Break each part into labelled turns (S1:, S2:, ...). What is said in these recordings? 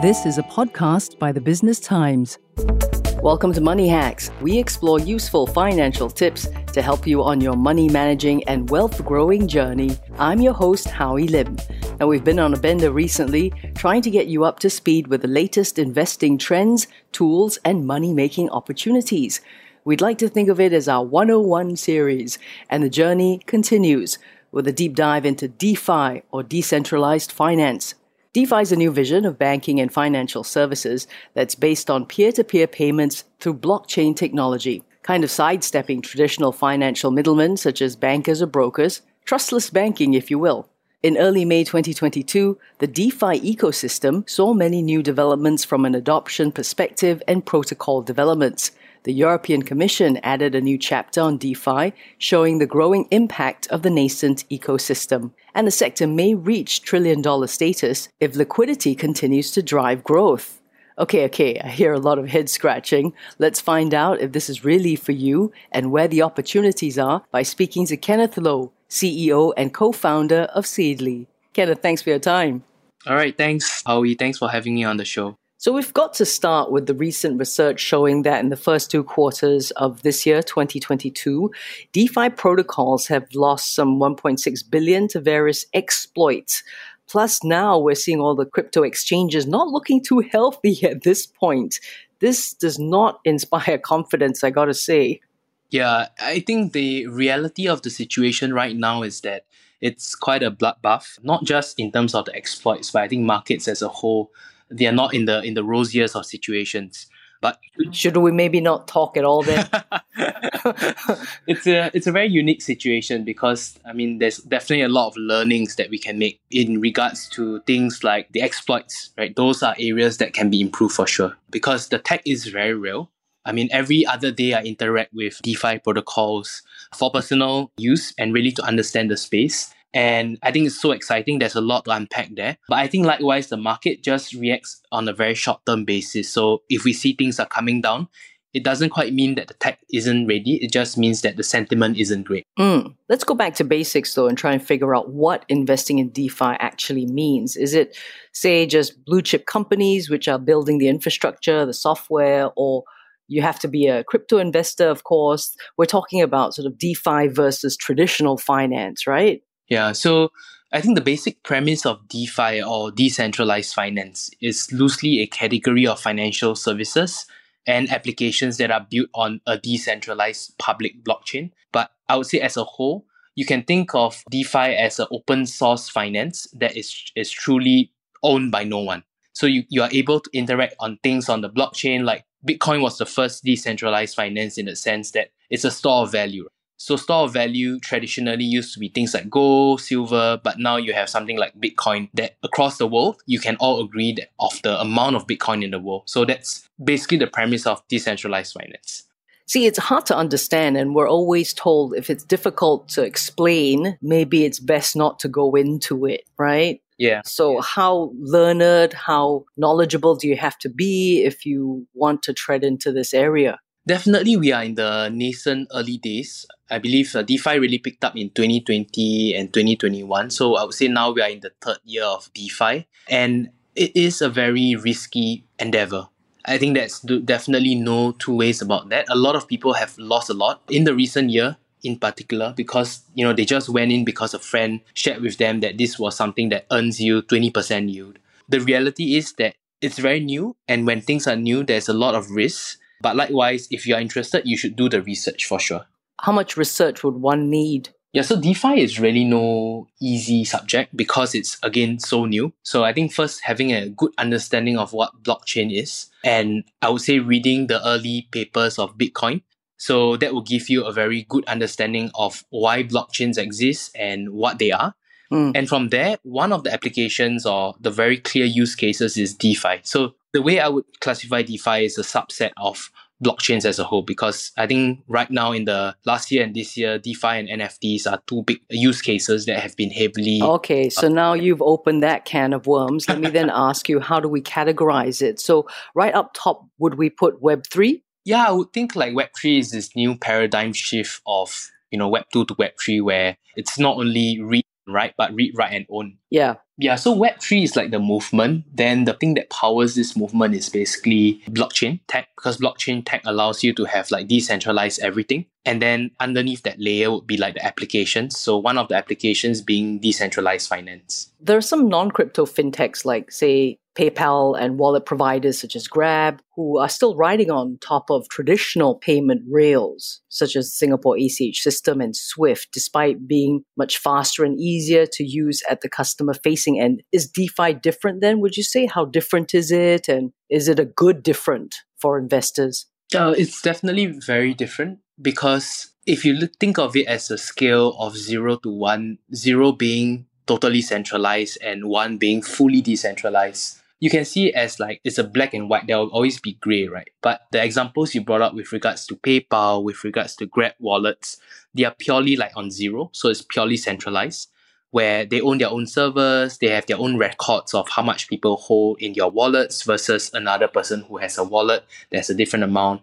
S1: This is a podcast by the Business Times. Welcome to Money Hacks. We explore useful financial tips to help you on your money managing and wealth growing journey. I'm your host, Howie Lim. And we've been on a bender recently trying to get you up to speed with the latest investing trends, tools, and money making opportunities. We'd like to think of it as our 101 series, and the journey continues with a deep dive into DeFi or decentralized finance. DeFi is a new vision of banking and financial services that's based on peer to peer payments through blockchain technology, kind of sidestepping traditional financial middlemen such as bankers or brokers, trustless banking, if you will. In early May 2022, the DeFi ecosystem saw many new developments from an adoption perspective and protocol developments. The European Commission added a new chapter on DeFi, showing the growing impact of the nascent ecosystem. And the sector may reach trillion dollar status if liquidity continues to drive growth. Okay, okay, I hear a lot of head scratching. Let's find out if this is really for you and where the opportunities are by speaking to Kenneth Lou, CEO and co founder of Seedly. Kenneth, thanks for your time.
S2: All right, thanks, Howie. Thanks for having me on the show.
S1: So we've got to start with the recent research showing that in the first two quarters of this year, 2022, DeFi protocols have lost some 1.6 billion to various exploits. Plus now we're seeing all the crypto exchanges not looking too healthy at this point. This does not inspire confidence, I gotta say.
S2: Yeah, I think the reality of the situation right now is that it's quite a bloodbath, not just in terms of the exploits, but I think markets as a whole they are not in the in the rosiest of situations. But
S1: should we maybe not talk at all then?
S2: it's a it's a very unique situation because I mean there's definitely a lot of learnings that we can make in regards to things like the exploits, right? Those are areas that can be improved for sure because the tech is very real. I mean, every other day I interact with DeFi protocols for personal use and really to understand the space. And I think it's so exciting. There's a lot to unpack there. But I think likewise, the market just reacts on a very short term basis. So if we see things are coming down, it doesn't quite mean that the tech isn't ready. It just means that the sentiment isn't great.
S1: Mm. Let's go back to basics though and try and figure out what investing in DeFi actually means. Is it, say, just blue chip companies which are building the infrastructure, the software, or you have to be a crypto investor, of course. We're talking about sort of DeFi versus traditional finance, right?
S2: Yeah, so I think the basic premise of DeFi or decentralized finance is loosely a category of financial services and applications that are built on a decentralized public blockchain. But I would say as a whole, you can think of DeFi as an open source finance that is, is truly owned by no one. So you, you are able to interact on things on the blockchain, like Bitcoin was the first decentralized finance in the sense that it's a store of value. So store of value traditionally used to be things like gold, silver, but now you have something like Bitcoin that across the world you can all agree that of the amount of Bitcoin in the world. So that's basically the premise of decentralized finance.
S1: See, it's hard to understand, and we're always told if it's difficult to explain, maybe it's best not to go into it, right?
S2: Yeah.
S1: So, how learned, how knowledgeable do you have to be if you want to tread into this area?
S2: Definitely, we are in the nascent early days. I believe uh, DeFi really picked up in 2020 and 2021. So I would say now we are in the third year of DeFi, and it is a very risky endeavor. I think that's definitely no two ways about that. A lot of people have lost a lot in the recent year in particular because you know they just went in because a friend shared with them that this was something that earns you 20% yield. The reality is that it's very new and when things are new there's a lot of risks but likewise, if you are interested, you should do the research for sure.
S1: How much research would one need?
S2: Yeah, so DeFi is really no easy subject because it's again so new. So I think first having a good understanding of what blockchain is, and I would say reading the early papers of Bitcoin. So that will give you a very good understanding of why blockchains exist and what they are. Mm. And from there, one of the applications or the very clear use cases is DeFi. So the way I would classify DeFi is a subset of blockchains as a whole because I think right now in the last year and this year, DeFi and NFTs are two big use cases that have been heavily.
S1: Okay, so uh, now you've opened that can of worms. Let me then ask you, how do we categorize it? So, right up top, would we put Web3?
S2: Yeah, I would think like Web3 is this new paradigm shift of, you know, Web2 to Web3 where it's not only read right? But read, write, and own.
S1: Yeah.
S2: Yeah, so Web3 is like the movement. Then the thing that powers this movement is basically blockchain tech, because blockchain tech allows you to have like decentralized everything. And then underneath that layer would be like the applications. So one of the applications being decentralized finance.
S1: There are some non crypto fintechs like, say, PayPal and wallet providers such as Grab, who are still riding on top of traditional payment rails, such as Singapore ACH system and SWIFT, despite being much faster and easier to use at the customer facing end. Is DeFi different then? Would you say? How different is it? And is it a good different for investors?
S2: Uh, it's definitely very different because if you think of it as a scale of zero to one, zero being totally centralized and one being fully decentralized, you can see as like it's a black and white. There will always be gray, right? But the examples you brought up with regards to PayPal, with regards to Grab wallets, they are purely like on zero. So it's purely centralized where they own their own servers, they have their own records of how much people hold in your wallets versus another person who has a wallet that's a different amount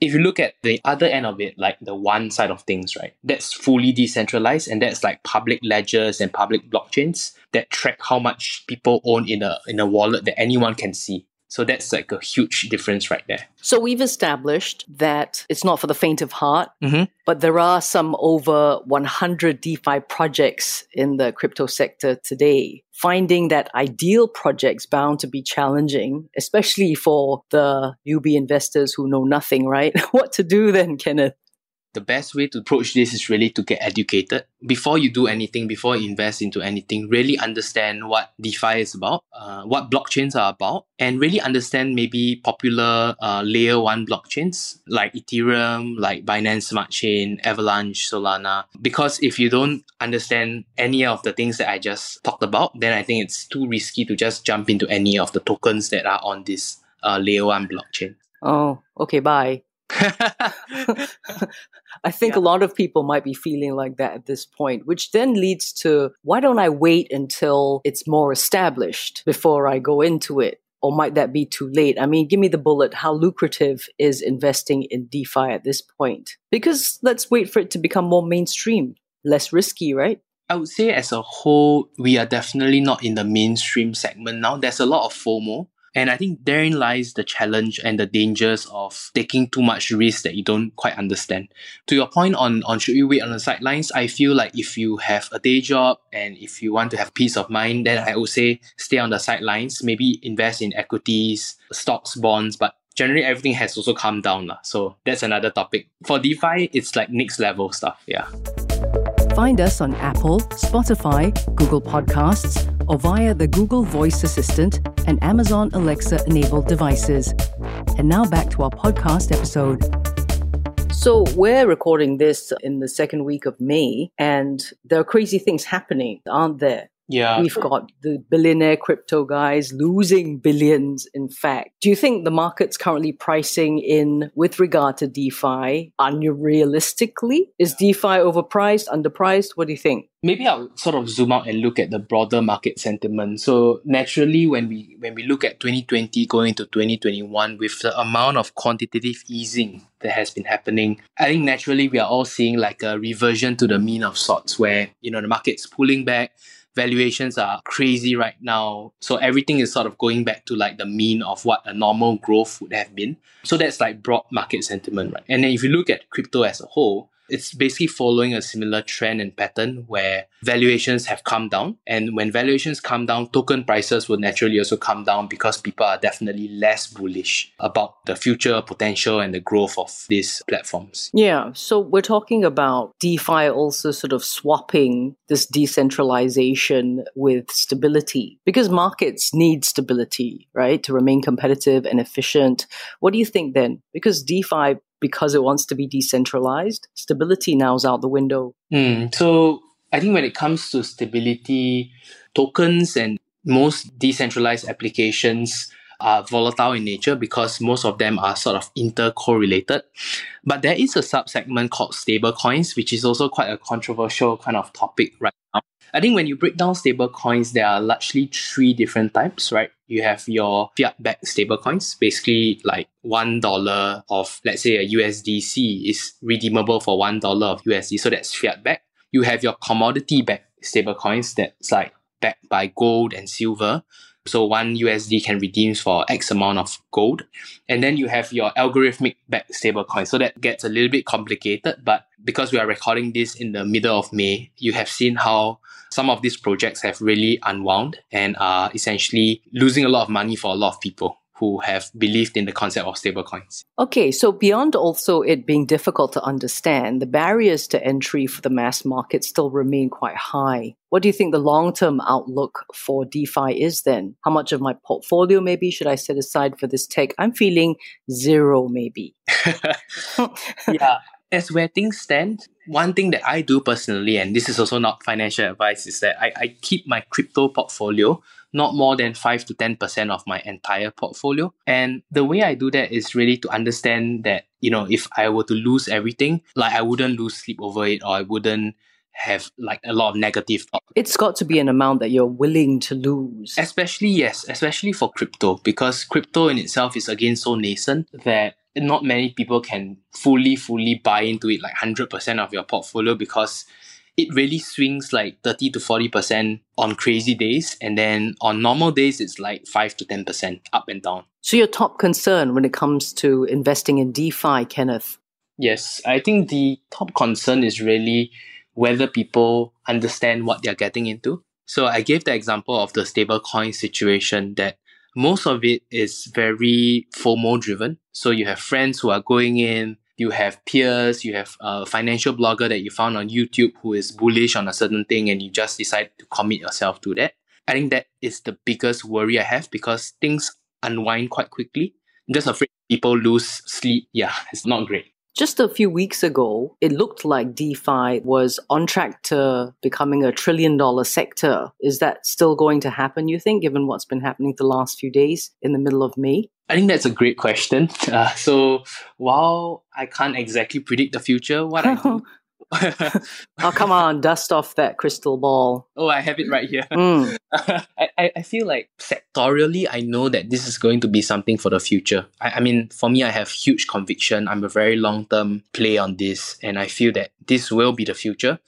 S2: if you look at the other end of it, like the one side of things, right, that's fully decentralized and that's like public ledgers and public blockchains that track how much people own in a in a wallet that anyone can see. So that's like a huge difference right there.
S1: So we've established that it's not for the faint of heart,
S2: mm-hmm.
S1: but there are some over 100 DeFi projects in the crypto sector today. Finding that ideal projects bound to be challenging, especially for the newbie investors who know nothing, right? what to do then, Kenneth?
S2: The best way to approach this is really to get educated. Before you do anything before you invest into anything really understand what defi is about uh, what blockchains are about and really understand maybe popular uh, layer one blockchains like ethereum like binance smart chain avalanche solana. Because if you don't understand any of the things that i just talked about then i think it's too risky to just jump into any of the tokens that are on this uh, layer one blockchain.
S1: Oh okay bye I think yeah. a lot of people might be feeling like that at this point, which then leads to why don't I wait until it's more established before I go into it? Or might that be too late? I mean, give me the bullet. How lucrative is investing in DeFi at this point? Because let's wait for it to become more mainstream, less risky, right?
S2: I would say, as a whole, we are definitely not in the mainstream segment now. There's a lot of FOMO and I think therein lies the challenge and the dangers of taking too much risk that you don't quite understand. To your point on, on should you wait on the sidelines, I feel like if you have a day job and if you want to have peace of mind, then I would say stay on the sidelines, maybe invest in equities, stocks, bonds, but generally everything has also calmed down. So that's another topic. For DeFi, it's like next level stuff. Yeah.
S1: Find us on Apple, Spotify, Google Podcasts, or via the Google Voice Assistant and Amazon Alexa enabled devices. And now back to our podcast episode. So, we're recording this in the second week of May, and there are crazy things happening, aren't there?
S2: Yeah.
S1: We've got the billionaire crypto guys losing billions, in fact. Do you think the market's currently pricing in with regard to DeFi unrealistically? Is DeFi overpriced, underpriced? What do you think?
S2: Maybe I'll sort of zoom out and look at the broader market sentiment. So naturally when we when we look at 2020 going into 2021 with the amount of quantitative easing that has been happening, I think naturally we are all seeing like a reversion to the mean of sorts where, you know, the market's pulling back valuations are crazy right now. So everything is sort of going back to like the mean of what a normal growth would have been. So that's like broad market sentiment, right? And then if you look at crypto as a whole, it's basically following a similar trend and pattern where valuations have come down. And when valuations come down, token prices will naturally also come down because people are definitely less bullish about the future potential and the growth of these platforms.
S1: Yeah. So we're talking about DeFi also sort of swapping this decentralization with stability because markets need stability, right? To remain competitive and efficient. What do you think then? Because DeFi because it wants to be decentralized, stability now is out the window.
S2: Mm, so I think when it comes to stability, tokens and most decentralized applications are volatile in nature because most of them are sort of intercorrelated. But there is a subsegment called stablecoins, which is also quite a controversial kind of topic right now. I think when you break down stablecoins, there are largely three different types, right? You have your fiat backed stablecoins, basically like $1 of, let's say, a USDC is redeemable for $1 of USD. So that's fiat backed. You have your commodity backed stablecoins that's like backed by gold and silver. So one USD can redeem for X amount of gold. And then you have your algorithmic backed stablecoin. So that gets a little bit complicated, but because we are recording this in the middle of May, you have seen how some of these projects have really unwound and are essentially losing a lot of money for a lot of people who have believed in the concept of stablecoins.
S1: Okay, so beyond also it being difficult to understand, the barriers to entry for the mass market still remain quite high. What do you think the long term outlook for DeFi is then? How much of my portfolio maybe should I set aside for this tech? I'm feeling zero maybe.
S2: yeah, as where things stand, one thing that I do personally, and this is also not financial advice, is that I, I keep my crypto portfolio not more than 5 to 10% of my entire portfolio. And the way I do that is really to understand that, you know, if I were to lose everything, like I wouldn't lose sleep over it or I wouldn't have like a lot of negative thoughts.
S1: It's got to be an amount that you're willing to lose.
S2: Especially, yes, especially for crypto, because crypto in itself is again so nascent that not many people can fully, fully buy into it like 100% of your portfolio because it really swings like 30 to 40% on crazy days. And then on normal days, it's like 5 to 10% up and down.
S1: So, your top concern when it comes to investing in DeFi, Kenneth?
S2: Yes, I think the top concern is really whether people understand what they're getting into. So, I gave the example of the stablecoin situation that most of it is very FOMO driven. So, you have friends who are going in, you have peers, you have a financial blogger that you found on YouTube who is bullish on a certain thing and you just decide to commit yourself to that. I think that is the biggest worry I have because things unwind quite quickly. I'm just afraid people lose sleep. Yeah, it's not great.
S1: Just a few weeks ago, it looked like DeFi was on track to becoming a trillion dollar sector. Is that still going to happen, you think, given what's been happening the last few days in the middle of May?
S2: I think that's a great question. Uh, so while I can't exactly predict the future, what I do
S1: oh come on, dust off that crystal ball.
S2: Oh, I have it right here. Mm. I, I feel like sectorially, I know that this is going to be something for the future. I, I mean, for me, I have huge conviction. I'm a very long term play on this, and I feel that this will be the future.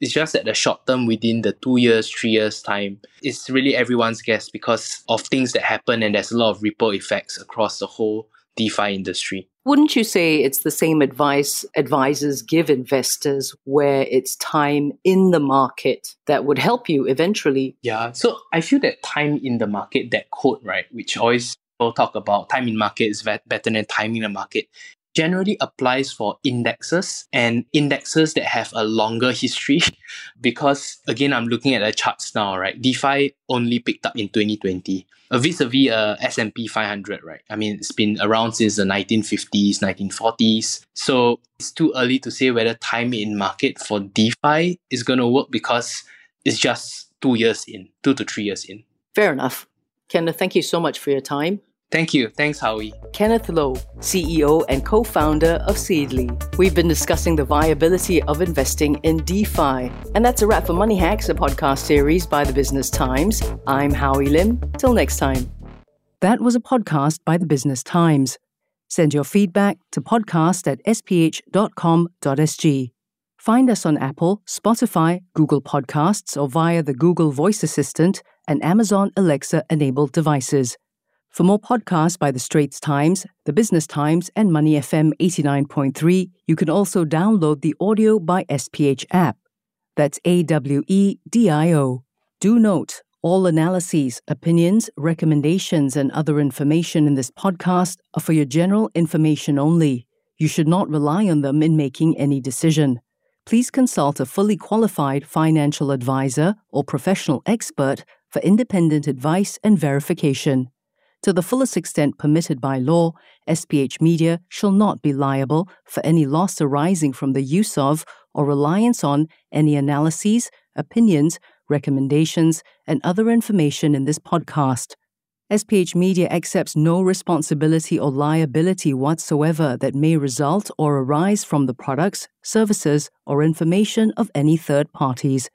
S2: It's just that the short term within the two years, three years time, it's really everyone's guess because of things that happen and there's a lot of ripple effects across the whole DeFi industry.
S1: Wouldn't you say it's the same advice advisors give investors where it's time in the market that would help you eventually?
S2: Yeah. So I feel that time in the market, that quote, right, which always people talk about time in market is better than time in the market generally applies for indexes and indexes that have a longer history. Because again i'm looking at the charts now right? Defi only picked up in 2020 uh, vis-a-vis uh, s&p 500 right? I mean it's been around since the 1950s 1940s so it's too early to say whether time in market for defi is going to work because it's just two years in two to three years in.
S1: Fair enough. Kenneth thank you so much for your time
S2: Thank you. Thanks, Howie.
S1: Kenneth Lou, CEO and co founder of Seedly. We've been discussing the viability of investing in DeFi. And that's a wrap for Money Hacks, a podcast series by the Business Times. I'm Howie Lim. Till next time. That was a podcast by the Business Times. Send your feedback to podcast at sph.com.sg. Find us on Apple, Spotify, Google Podcasts, or via the Google Voice Assistant and Amazon Alexa enabled devices. For more podcasts by The Straits Times, The Business Times, and Money FM 89.3, you can also download the AWEDIO by SPH app. That's A W E D I O. Do note, all analyses, opinions, recommendations, and other information in this podcast are for your general information only. You should not rely on them in making any decision. Please consult a fully qualified financial advisor or professional expert for independent advice and verification. To the fullest extent permitted by law, SPH Media shall not be liable for any loss arising from the use of or reliance on any analyses, opinions, recommendations, and other information in this podcast. SPH Media accepts no responsibility or liability whatsoever that may result or arise from the products, services, or information of any third parties.